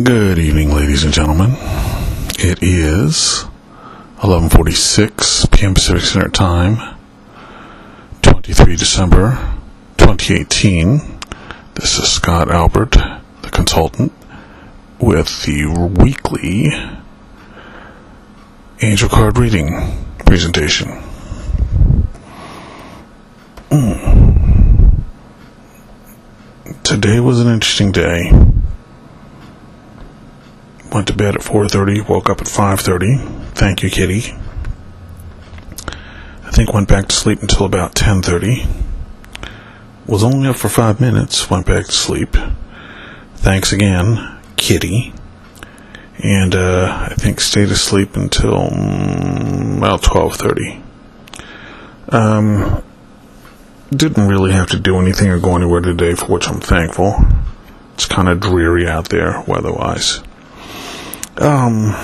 Good evening, ladies and gentlemen. It is 11:46 p.m. Pacific Standard Time, 23 December 2018. This is Scott Albert, the consultant, with the weekly angel card reading presentation. Mm. Today was an interesting day went to bed at 4.30 woke up at 5.30 thank you kitty. I think went back to sleep until about 10.30 was only up for five minutes went back to sleep. Thanks again kitty. And uh, i think stayed asleep until mm, about 12.30 um, didn't really have to do anything or go anywhere today for which i'm thankful. It's kind of dreary out there weather-wise um,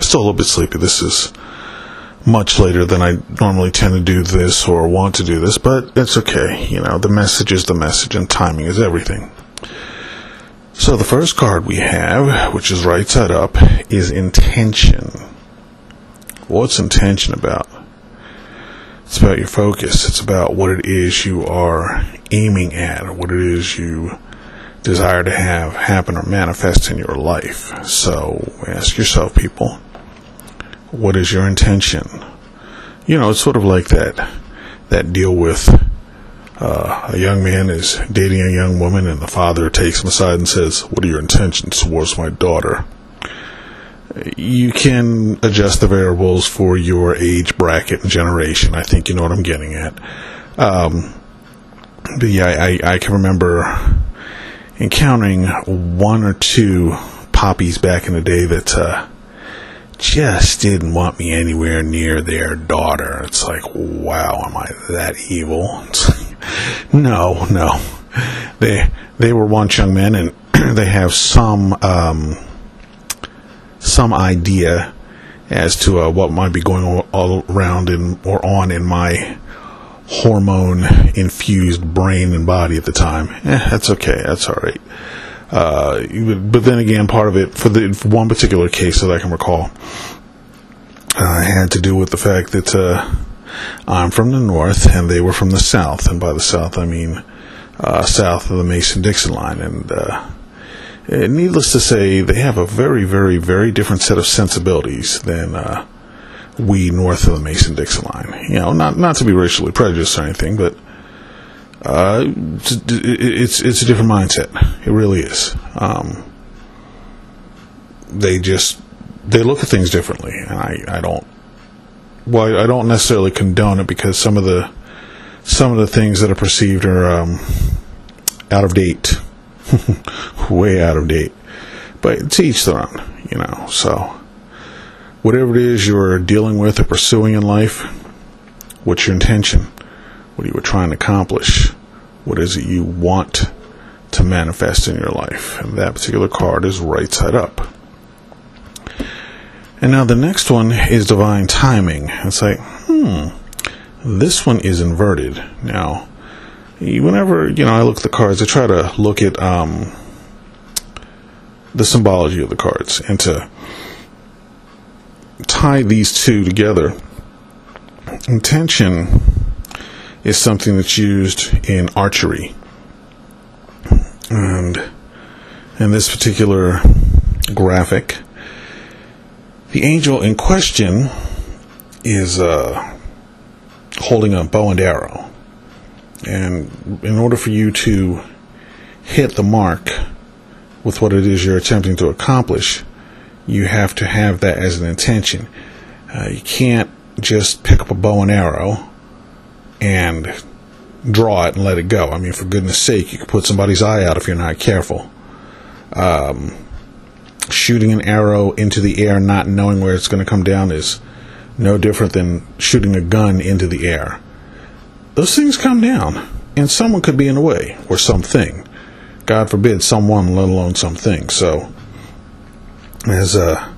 still a little bit sleepy. This is much later than I normally tend to do this or want to do this, but it's okay. You know, the message is the message and timing is everything. So the first card we have, which is right side up, is intention. What's intention about? It's about your focus. It's about what it is you are aiming at, or what it is you desire to have happen or manifest in your life. So ask yourself, people, what is your intention? You know, it's sort of like that that deal with uh, a young man is dating a young woman, and the father takes him aside and says, "What are your intentions towards my daughter?" You can adjust the variables for your age bracket and generation. I think you know what I'm getting at. Um, but yeah, I, I can remember encountering one or two poppies back in the day that uh, just didn't want me anywhere near their daughter. It's like, wow, am I that evil? no, no. They they were once young men, and they have some um, some idea as to uh, what might be going all around in or on in my hormone infused brain and body at the time. Eh, that's okay. That's all right. Uh, but then again, part of it for the for one particular case that I can recall uh, had to do with the fact that uh, I'm from the north and they were from the south, and by the south I mean uh, south of the Mason-Dixon line. And uh, eh, needless to say, they have a very, very, very different set of sensibilities than uh, we north of the Mason Dixon line. You know, not not to be racially prejudiced or anything, but uh, it's, it's, it's a different mindset. It really is. Um, they just they look at things differently, and I I don't. Well, I don't necessarily condone it because some of the some of the things that are perceived are um, out of date, way out of date. But to each their own, you know. So whatever it is you're dealing with or pursuing in life, what's your intention? What are you trying to accomplish? What is it you want to manifest in your life? And that particular card is right side up. And now the next one is divine timing. It's like, hmm, this one is inverted. Now, whenever you know I look at the cards, I try to look at um, the symbology of the cards and to tie these two together, intention is something that's used in archery. And in this particular graphic, the angel in question is uh, holding a bow and arrow. And in order for you to hit the mark with what it is you're attempting to accomplish, you have to have that as an intention. Uh, you can't just pick up a bow and arrow and draw it and let it go. I mean, for goodness sake, you could put somebody's eye out if you're not careful. Um, shooting an arrow into the air, not knowing where it's going to come down, is no different than shooting a gun into the air. Those things come down, and someone could be in the way, or something. God forbid, someone, let alone something. So, as uh,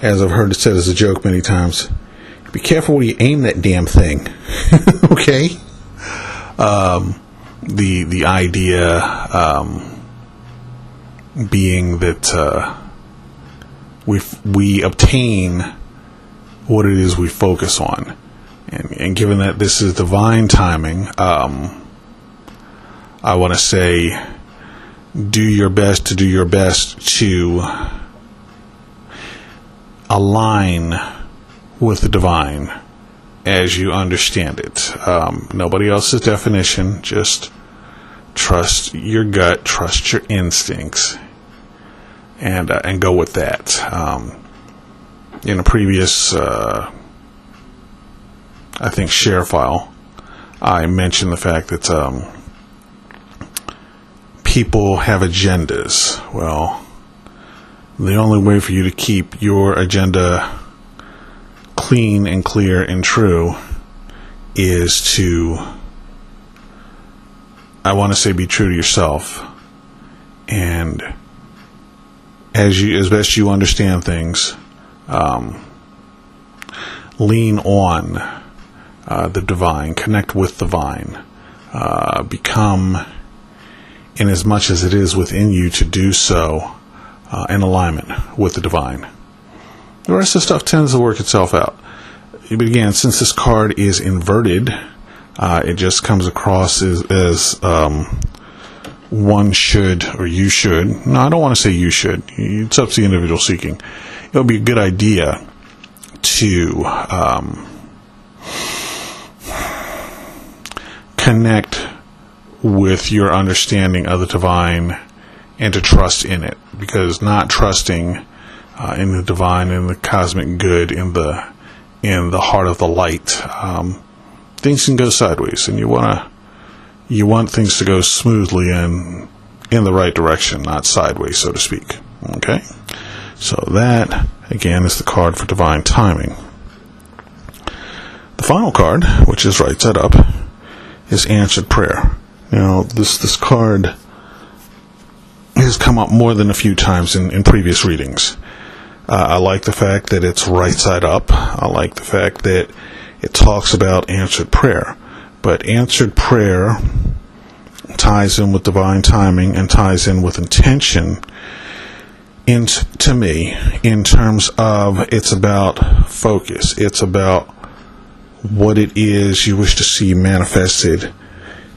as I've heard it said as a joke many times, be careful where you aim that damn thing. okay. Um, the the idea um, being that uh, we we obtain what it is we focus on, and, and given that this is divine timing, um, I want to say, do your best to do your best to align with the divine as you understand it. Um, nobody else's definition, just trust your gut, trust your instincts, and uh, and go with that. Um, in a previous, uh, I think, share file, I mentioned the fact that um, people have agendas. Well, the only way for you to keep your agenda clean and clear and true is to I want to say be true to yourself. And as you as best you understand things um, lean on uh, the divine. Connect with the vine. Uh, become in as much as it is within you to do so uh, in alignment with the divine the rest of the stuff tends to work itself out. But again, since this card is inverted, uh, it just comes across as, as um, one should or you should. No, I don't want to say you should. It's up to the individual seeking. It would be a good idea to um, connect with your understanding of the divine and to trust in it because not trusting uh, in the divine, in the cosmic good, in the in the heart of the light, um, things can go sideways, and you want to you want things to go smoothly and in the right direction, not sideways, so to speak. Okay, so that again is the card for divine timing. The final card, which is right side up, is answered prayer. Now, this this card has come up more than a few times in, in previous readings. Uh, I like the fact that it's right side up. I like the fact that it talks about answered prayer. But answered prayer ties in with divine timing and ties in with intention in to me in terms of it's about focus. It's about what it is you wish to see manifested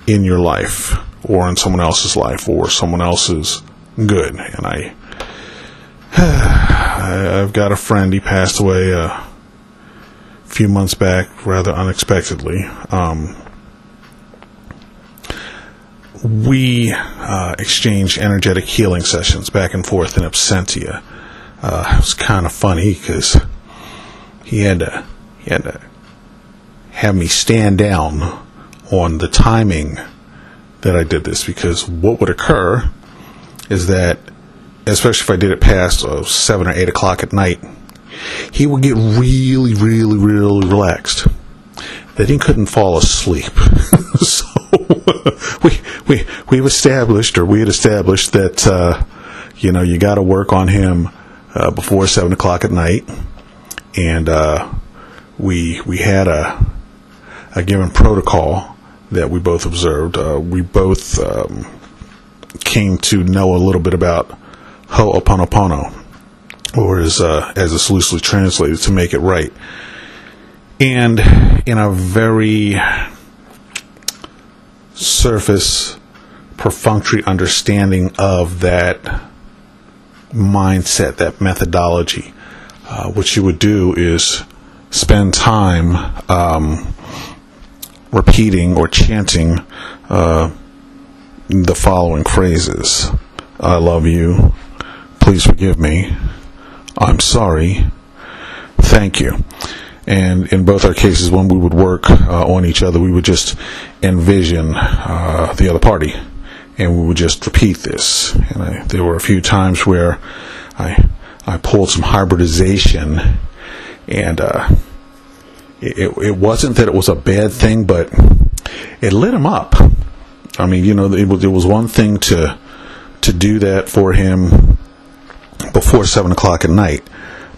in your life or in someone else's life or someone else's good. And I I've got a friend. He passed away a few months back, rather unexpectedly. Um, we uh, exchanged energetic healing sessions back and forth in absentia. Uh, it was kind of funny because he had to he had to have me stand down on the timing that I did this because what would occur is that especially if I did it past uh, seven or eight o'clock at night, he would get really, really, really relaxed. That he couldn't fall asleep. so we we we've established, or we had established that uh, you know you got to work on him uh, before seven o'clock at night, and uh, we we had a a given protocol that we both observed. Uh, we both um, came to know a little bit about Ho'oponopono, or as, uh, as it's loosely translated, to make it right. And in a very surface, perfunctory understanding of that mindset, that methodology, uh, what you would do is spend time um, repeating or chanting uh, the following phrases I love you. Please forgive me. I'm sorry. Thank you. And in both our cases, when we would work uh, on each other, we would just envision uh, the other party, and we would just repeat this. And I, there were a few times where I I pulled some hybridization, and uh, it, it wasn't that it was a bad thing, but it lit him up. I mean, you know, it was, it was one thing to to do that for him before seven o'clock at night.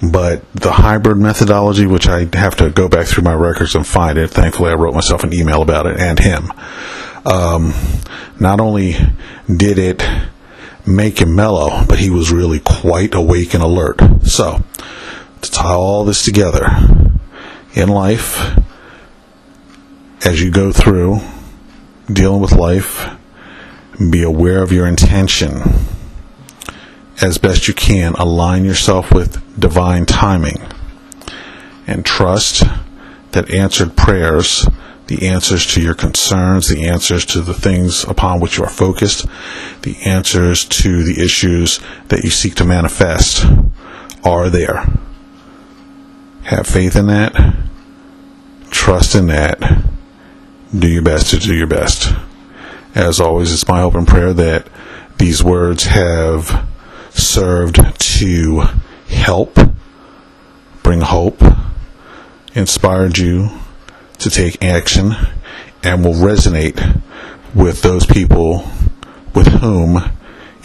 But the hybrid methodology, which I have to go back through my records and find it, thankfully I wrote myself an email about it and him. Um, not only did it make him mellow, but he was really quite awake and alert. So, to tie all this together, in life, as you go through dealing with life, be aware of your intention. As best you can, align yourself with divine timing and trust that answered prayers, the answers to your concerns, the answers to the things upon which you are focused, the answers to the issues that you seek to manifest are there. Have faith in that. Trust in that. Do your best to do your best. As always, it's my hope and prayer that these words have served to help, bring hope, inspired you to take action, and will resonate with those people with whom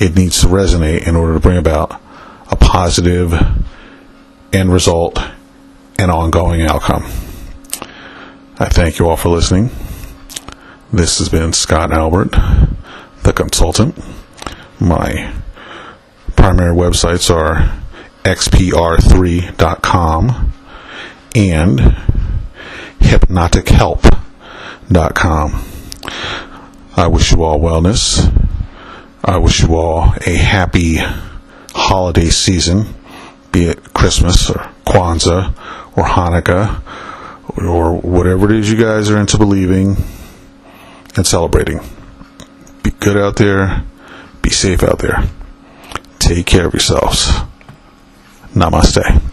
it needs to resonate in order to bring about a positive end result and ongoing outcome. I thank you all for listening. This has been Scott Albert, the consultant. My primary websites are xpr3.com and hypnotichelp.com. I wish you all wellness. I wish you all a happy holiday season, be it Christmas or Kwanzaa or Hanukkah or whatever it is you guys are into believing and celebrating. Be good out there. Be safe out there. Take care of yourselves. Namaste.